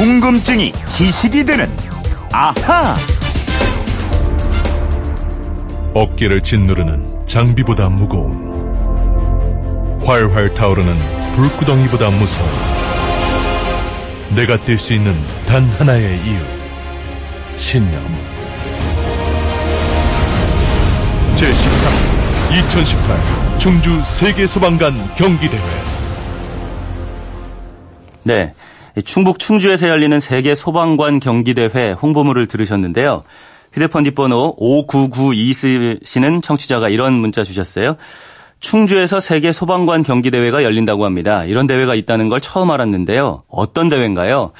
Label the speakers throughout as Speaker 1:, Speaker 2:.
Speaker 1: 궁금증이 지식이 되는 아하.
Speaker 2: 어깨를 짓누르는 장비보다 무거운 활활 타오르는 불구덩이보다 무서운 내가 뛸 수 있는 단 하나의 이유. 신념. 제13 2018 충주 세계소방관 경기대회.
Speaker 3: 네. 충북 충주에서 열리는 세계 소방관 경기대회 홍보물을 들으셨는데요. 휴대폰 뒷번호 5992 쓰시는 청취자가 이런 문자 주셨어요. 충주에서 세계 소방관 경기대회가 열린다고 합니다. 이런 대회가 있다는 걸 처음 알았는데요. 어떤 대회인가요?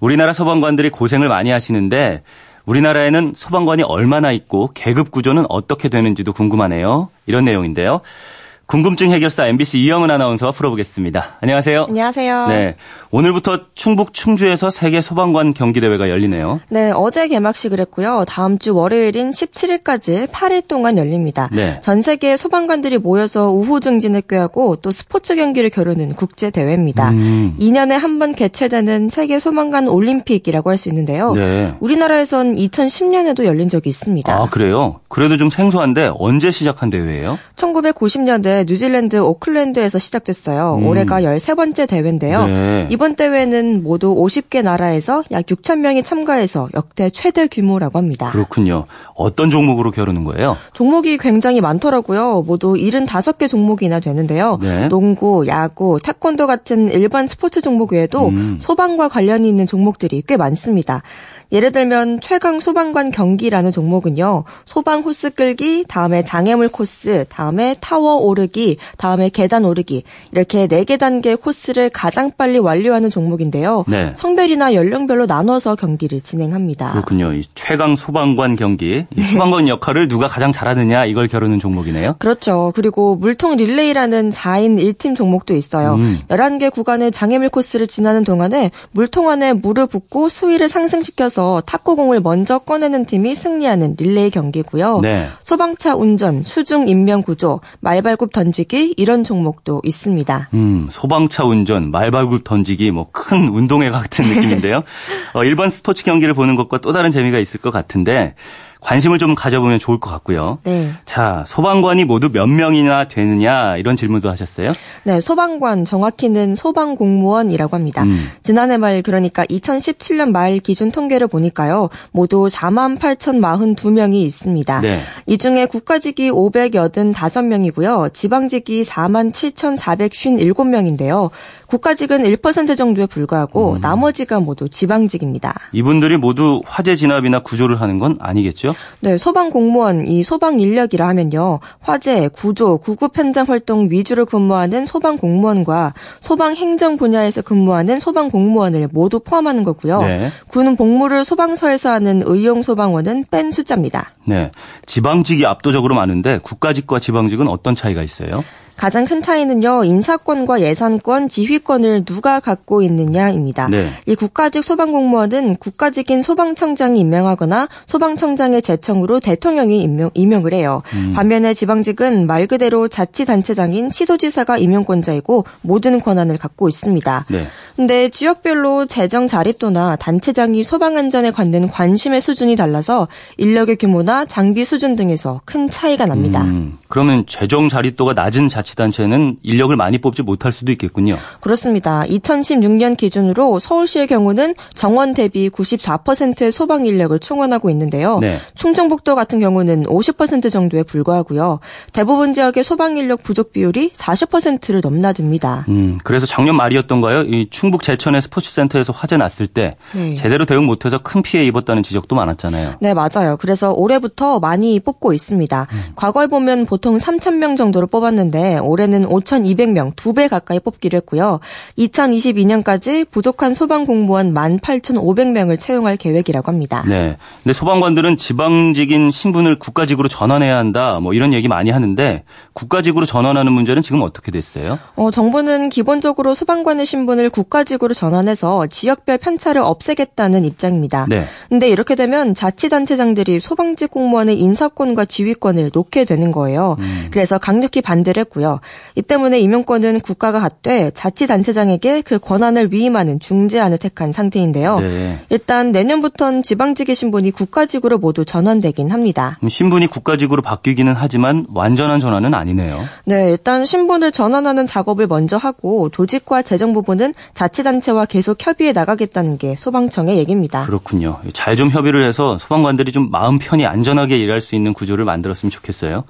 Speaker 3: 우리나라 소방관들이 고생을 많이 하시는데 우리나라에는 소방관이 얼마나 있고 계급 구조는 어떻게 되는지도 궁금하네요. 이런 내용인데요. 궁금증 해결사 MBC 이영은 아나운서와 풀어보겠습니다. 안녕하세요.
Speaker 4: 안녕하세요.
Speaker 3: 네. 오늘부터 충북 충주에서 세계 소방관 경기대회가 열리네요.
Speaker 4: 네, 어제 개막식을 했고요. 다음 주 월요일인 17일까지 8일 동안 열립니다.
Speaker 3: 네.
Speaker 4: 전 세계 소방관들이 모여서 우호 증진을 꾀하고 또 스포츠 경기를 겨루는 국제 대회입니다.
Speaker 3: 음.
Speaker 4: 2년에 한 번 개최되는 세계 소방관 올림픽이라고 할 수 있는데요.
Speaker 3: 네.
Speaker 4: 우리나라에선 2010년에도 열린 적이 있습니다.
Speaker 3: 아, 그래요? 그래도 좀 생소한데 언제 시작한 대회예요?
Speaker 4: 1990년대 뉴질랜드 오클랜드에서 시작됐어요.
Speaker 3: 음.
Speaker 4: 올해가 13번째 대회인데요.
Speaker 3: 네.
Speaker 4: 이번 대회는 모두 50개 나라에서 약 6천 명이 참가해서 역대 최대 규모라고 합니다.
Speaker 3: 그렇군요. 어떤 종목으로 겨루는 거예요?
Speaker 4: 종목이 굉장히 많더라고요. 모두 75개 종목이나 되는데요.
Speaker 3: 네.
Speaker 4: 농구, 야구, 태권도 같은 일반 스포츠 종목 외에도
Speaker 3: 음.
Speaker 4: 소방과 관련이 있는 종목들이 꽤 많습니다. 예를 들면 최강 소방관 경기라는 종목은요. 소방 호스 끌기, 다음에 장애물 코스, 다음에 타워 오르기, 다음에 계단 오르기 이렇게 4개 단계 코스를 가장 빨리 완료하는 종목인데요.
Speaker 3: 네.
Speaker 4: 성별이나 연령별로 나눠서 경기를 진행합니다.
Speaker 3: 그렇군요. 이 최강 소방관 경기. 이 소방관 역할을 누가 가장 잘하느냐 이걸 겨루는 종목이네요.
Speaker 4: 그렇죠. 그리고 물통 릴레이라는 4인 1팀 종목도 있어요.
Speaker 3: 음.
Speaker 4: 11개 구간의 장애물 코스를 지나는 동안에 물통 안에 물을 붓고 수위를 상승시켜서 탁구공을 먼저 꺼내는 팀이 승리하는 릴레이 경기고요.
Speaker 3: 네.
Speaker 4: 소방차 운전, 수중 인명 구조, 말발굽 던지기 이런 종목도 있습니다.
Speaker 3: 음, 소방차 운전, 말발굽 던지기, 뭐 큰 운동회 같은 느낌인데요. 어, 일반 스포츠 경기를 보는 것과 또 다른 재미가 있을 것 같은데 관심을 좀 가져보면 좋을 것 같고요.
Speaker 4: 네.
Speaker 3: 자, 소방관이 모두 몇 명이나 되느냐 이런 질문도 하셨어요.
Speaker 4: 네, 소방관 정확히는 소방 공무원이라고 합니다.
Speaker 3: 음.
Speaker 4: 지난해 말 그러니까 2017년 말 기준 통계를 보니까요. 모두 4만 8,042명이 있습니다.
Speaker 3: 네.
Speaker 4: 이 중에 국가직이 585명이고요. 지방직이 4만 7,457명인데요. 국가직은 1% 정도에 불과하고
Speaker 3: 음.
Speaker 4: 나머지가 모두 지방직입니다.
Speaker 3: 이분들이 모두 화재 진압이나 구조를 하는 건 아니겠죠?
Speaker 4: 네, 소방 공무원, 이 소방 인력이라 하면요. 화재, 구조, 구급 현장 활동 위주로 근무하는 소방 공무원과 소방 행정 분야에서 근무하는 소방 공무원을 모두 포함하는 거고요.
Speaker 3: 네.
Speaker 4: 군은 복무를 소방서에서 하는 의용 소방원은 뺀 숫자입니다.
Speaker 3: 네. 지방직이 압도적으로 많은데 국가직과 지방직은 어떤 차이가 있어요?
Speaker 4: 가장 큰 차이는요, 인사권과 예산권, 지휘권을 누가 갖고 있느냐입니다.
Speaker 3: 네.
Speaker 4: 이 국가직 소방공무원은 국가직인 소방청장이 임명하거나 소방청장의 제청으로 대통령이 임명, 임명을 해요.
Speaker 3: 음.
Speaker 4: 반면에 지방직은 말 그대로 자치단체장인 시도지사가 임명권자이고 모든 권한을 갖고 있습니다.
Speaker 3: 네.
Speaker 4: 근데 지역별로 재정 자립도나 단체장이 소방 안전에 갖는 관심의 수준이 달라서 인력의 규모나 장비 수준 등에서 큰 차이가 납니다.
Speaker 3: 음, 그러면 재정 자립도가 낮은 자치단체는 인력을 많이 뽑지 못할 수도 있겠군요.
Speaker 4: 그렇습니다. 2016년 기준으로 서울시의 경우는 정원 대비 94%의 소방 인력을 충원하고 있는데요.
Speaker 3: 네.
Speaker 4: 충청북도 같은 경우는 50% 정도에 불과하고요. 대부분 지역의 소방 인력 부족 비율이 40%를 넘나듭니다.
Speaker 3: 음, 그래서 작년 말이었던가요? 이 충북 제천의 스포츠센터에서 화재 났을 때
Speaker 4: 네.
Speaker 3: 제대로 대응 못해서 큰 피해 입었다는 지적도 많았잖아요.
Speaker 4: 네, 맞아요. 그래서 올해부터 많이 뽑고 있습니다. 과거에 보면 보통 3,000명 정도로 뽑았는데 올해는 5,200명, 두 배 가까이 뽑기로 했고요. 2022년까지 부족한 소방 공무원 18,500명을 채용할 계획이라고 합니다.
Speaker 3: 네. 근데 소방관들은 지방직인 신분을 국가직으로 전환해야 한다. 뭐 이런 얘기 많이 하는데 국가직으로 전환하는 문제는 지금 어떻게 됐어요?
Speaker 4: 어, 정부는 기본적으로 소방관의 신분을 국가 국가직으로 전환해서 지역별 편차를 없애겠다는 입장입니다.
Speaker 3: 네.
Speaker 4: 근데 이렇게 되면 자치단체장들이 소방직 공무원의 인사권과 지휘권을 놓게 되는 거예요.
Speaker 3: 음.
Speaker 4: 그래서 강력히 반대를 했고요. 이 때문에 임용권은 국가가 갖되 자치단체장에게 그 권한을 위임하는 중재안을 택한 상태인데요.
Speaker 3: 네.
Speaker 4: 일단 내년부터는 지방직의 신분이 국가직으로 모두 전환되긴 합니다.
Speaker 3: 신분이 국가직으로 바뀌기는 하지만 완전한 전환은 아니네요.
Speaker 4: 네, 일단 신분을 전환하는 작업을 먼저 하고 조직과 재정 부분은 자 치단체와 계속 협의해 나가겠다는 게 소방청의 얘기입니다.
Speaker 3: 그렇군요. 잘 좀 협의를 해서 소방관들이 좀 마음 편히 안전하게 일할 수 있는 구조를 만들었으면 좋겠어요.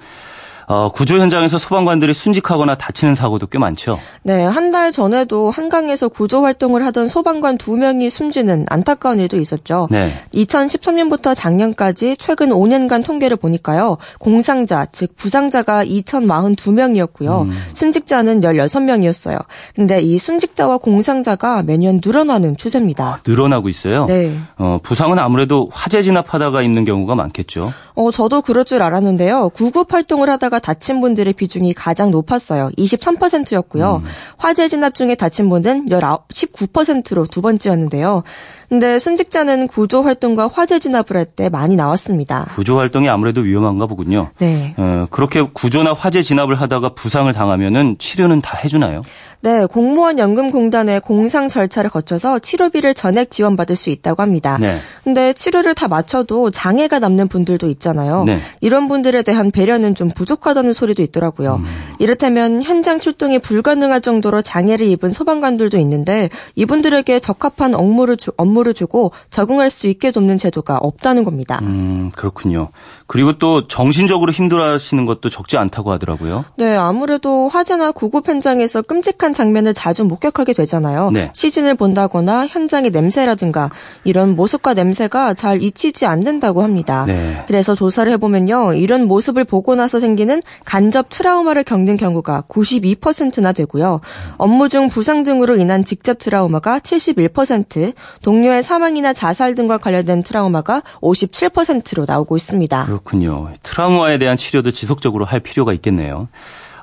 Speaker 3: 어, 구조 현장에서 소방관들이 순직하거나 다치는 사고도 꽤 많죠.
Speaker 4: 네, 한 달 전에도 한강에서 구조 활동을 하던 소방관 두 명이 숨지는 안타까운 일도 있었죠.
Speaker 3: 네.
Speaker 4: 2013년부터 작년까지 최근 5년간 통계를 보니까요. 공상자, 즉 부상자가 2,042명이었고요.
Speaker 3: 음.
Speaker 4: 순직자는 16명이었어요. 근데 이 순직자와 공상자가 매년 늘어나는 추세입니다.
Speaker 3: 늘어나고 있어요.
Speaker 4: 네.
Speaker 3: 어, 부상은 아무래도 화재 진압하다가 있는 경우가 많겠죠.
Speaker 4: 어, 저도 그럴 줄 알았는데요. 구급 활동을 하다가 다친 분들의 비중이 가장 높았어요. 23%였고요. 화재 진압 중에 다친 분은 19%로 두 번째였는데요. 근데 순직자는 구조 활동과 화재 진압을 할 때 많이 나왔습니다.
Speaker 3: 구조 활동이 아무래도 위험한가 보군요.
Speaker 4: 네.
Speaker 3: 어, 그렇게 구조나 화재 진압을 하다가 부상을 당하면은 치료는 다 해주나요?
Speaker 4: 네, 공무원 연금공단의 공상 절차를 거쳐서 치료비를 전액 지원받을 수 있다고 합니다.
Speaker 3: 네.
Speaker 4: 근데 치료를 다 마쳐도 장애가 남는 분들도 있잖아요.
Speaker 3: 네.
Speaker 4: 이런 분들에 대한 배려는 좀 부족하다는 소리도 있더라고요.
Speaker 3: 음.
Speaker 4: 이렇다면 현장 출동이 불가능할 정도로 장애를 입은 소방관들도 있는데 이분들에게 적합한 업무를, 주, 업무 를 주고 적응할 수 있게 돕는 제도가 없다는 겁니다.
Speaker 3: 음, 그렇군요. 그리고 또 정신적으로 힘들어 하시는 것도 적지 않다고 하더라고요.
Speaker 4: 네, 아무래도 화재나 구급 현장에서 끔찍한 장면을 자주 목격하게 되잖아요.
Speaker 3: 네.
Speaker 4: 시신을 본다거나 현장의 냄새라든가 이런 모습과 냄새가 잘 잊히지 않는다고 합니다.
Speaker 3: 네.
Speaker 4: 그래서 조사를 해보면요. 이런 모습을 보고 나서 생기는 간접 트라우마를 겪는 경우가 92%나 되고요. 업무 중 부상 등으로 인한 직접 트라우마가 71%, 동료 의 사망이나 자살 등과 관련된 트라우마가 57%로 나오고 있습니다.
Speaker 3: 그렇군요. 트라우마에 대한 치료도 지속적으로 할 필요가 있겠네요.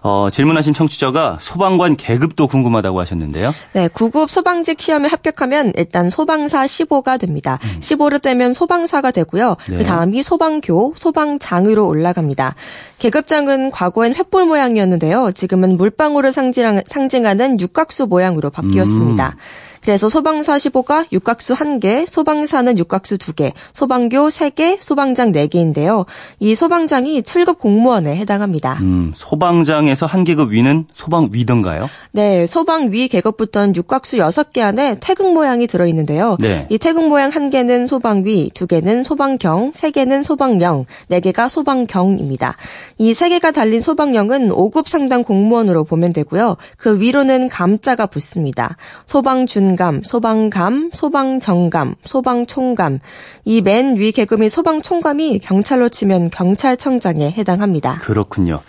Speaker 3: 어, 질문하신 청취자가 소방관 계급도 궁금하다고 하셨는데요.
Speaker 4: 네, 9급 소방직 시험에 합격하면 일단 소방사 15가 됩니다. 15를 떼면 소방사가 되고요.
Speaker 3: 네.
Speaker 4: 그 다음이 소방교, 소방장으로 올라갑니다. 계급장은 과거엔 횃불 모양이었는데요. 지금은 물방울을 상징하- 상징하는 육각수 모양으로 바뀌었습니다. 그래서 소방사 15가 육각수 1개, 소방사는 육각수 2개, 소방교 3개, 소방장 4개인데요. 이 소방장이 7급 공무원에 해당합니다.
Speaker 3: 음, 소방장에서 한 계급 위는 소방위던가요?
Speaker 4: 네, 소방위 계급부터는 육각수 6개 안에 태극 모양이 들어 있는데요.
Speaker 3: 네.
Speaker 4: 이 태극 모양 한 개는 소방위, 두 개는 소방경, 세 개는 소방령, 네 개가 소방경입니다. 이 세 개가 달린 소방령은 5급 상당 공무원으로 보면 되고요. 그 위로는 감자가 붙습니다. 소방준 감, 소방감, 소방정감, 소방총감. 이 맨 위 계급인 소방총감이 경찰로 치면 경찰청장에 해당합니다.
Speaker 3: 그렇군요.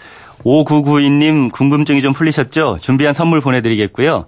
Speaker 3: 5992님 궁금증이 좀 풀리셨죠? 준비한 선물 보내드리겠고요.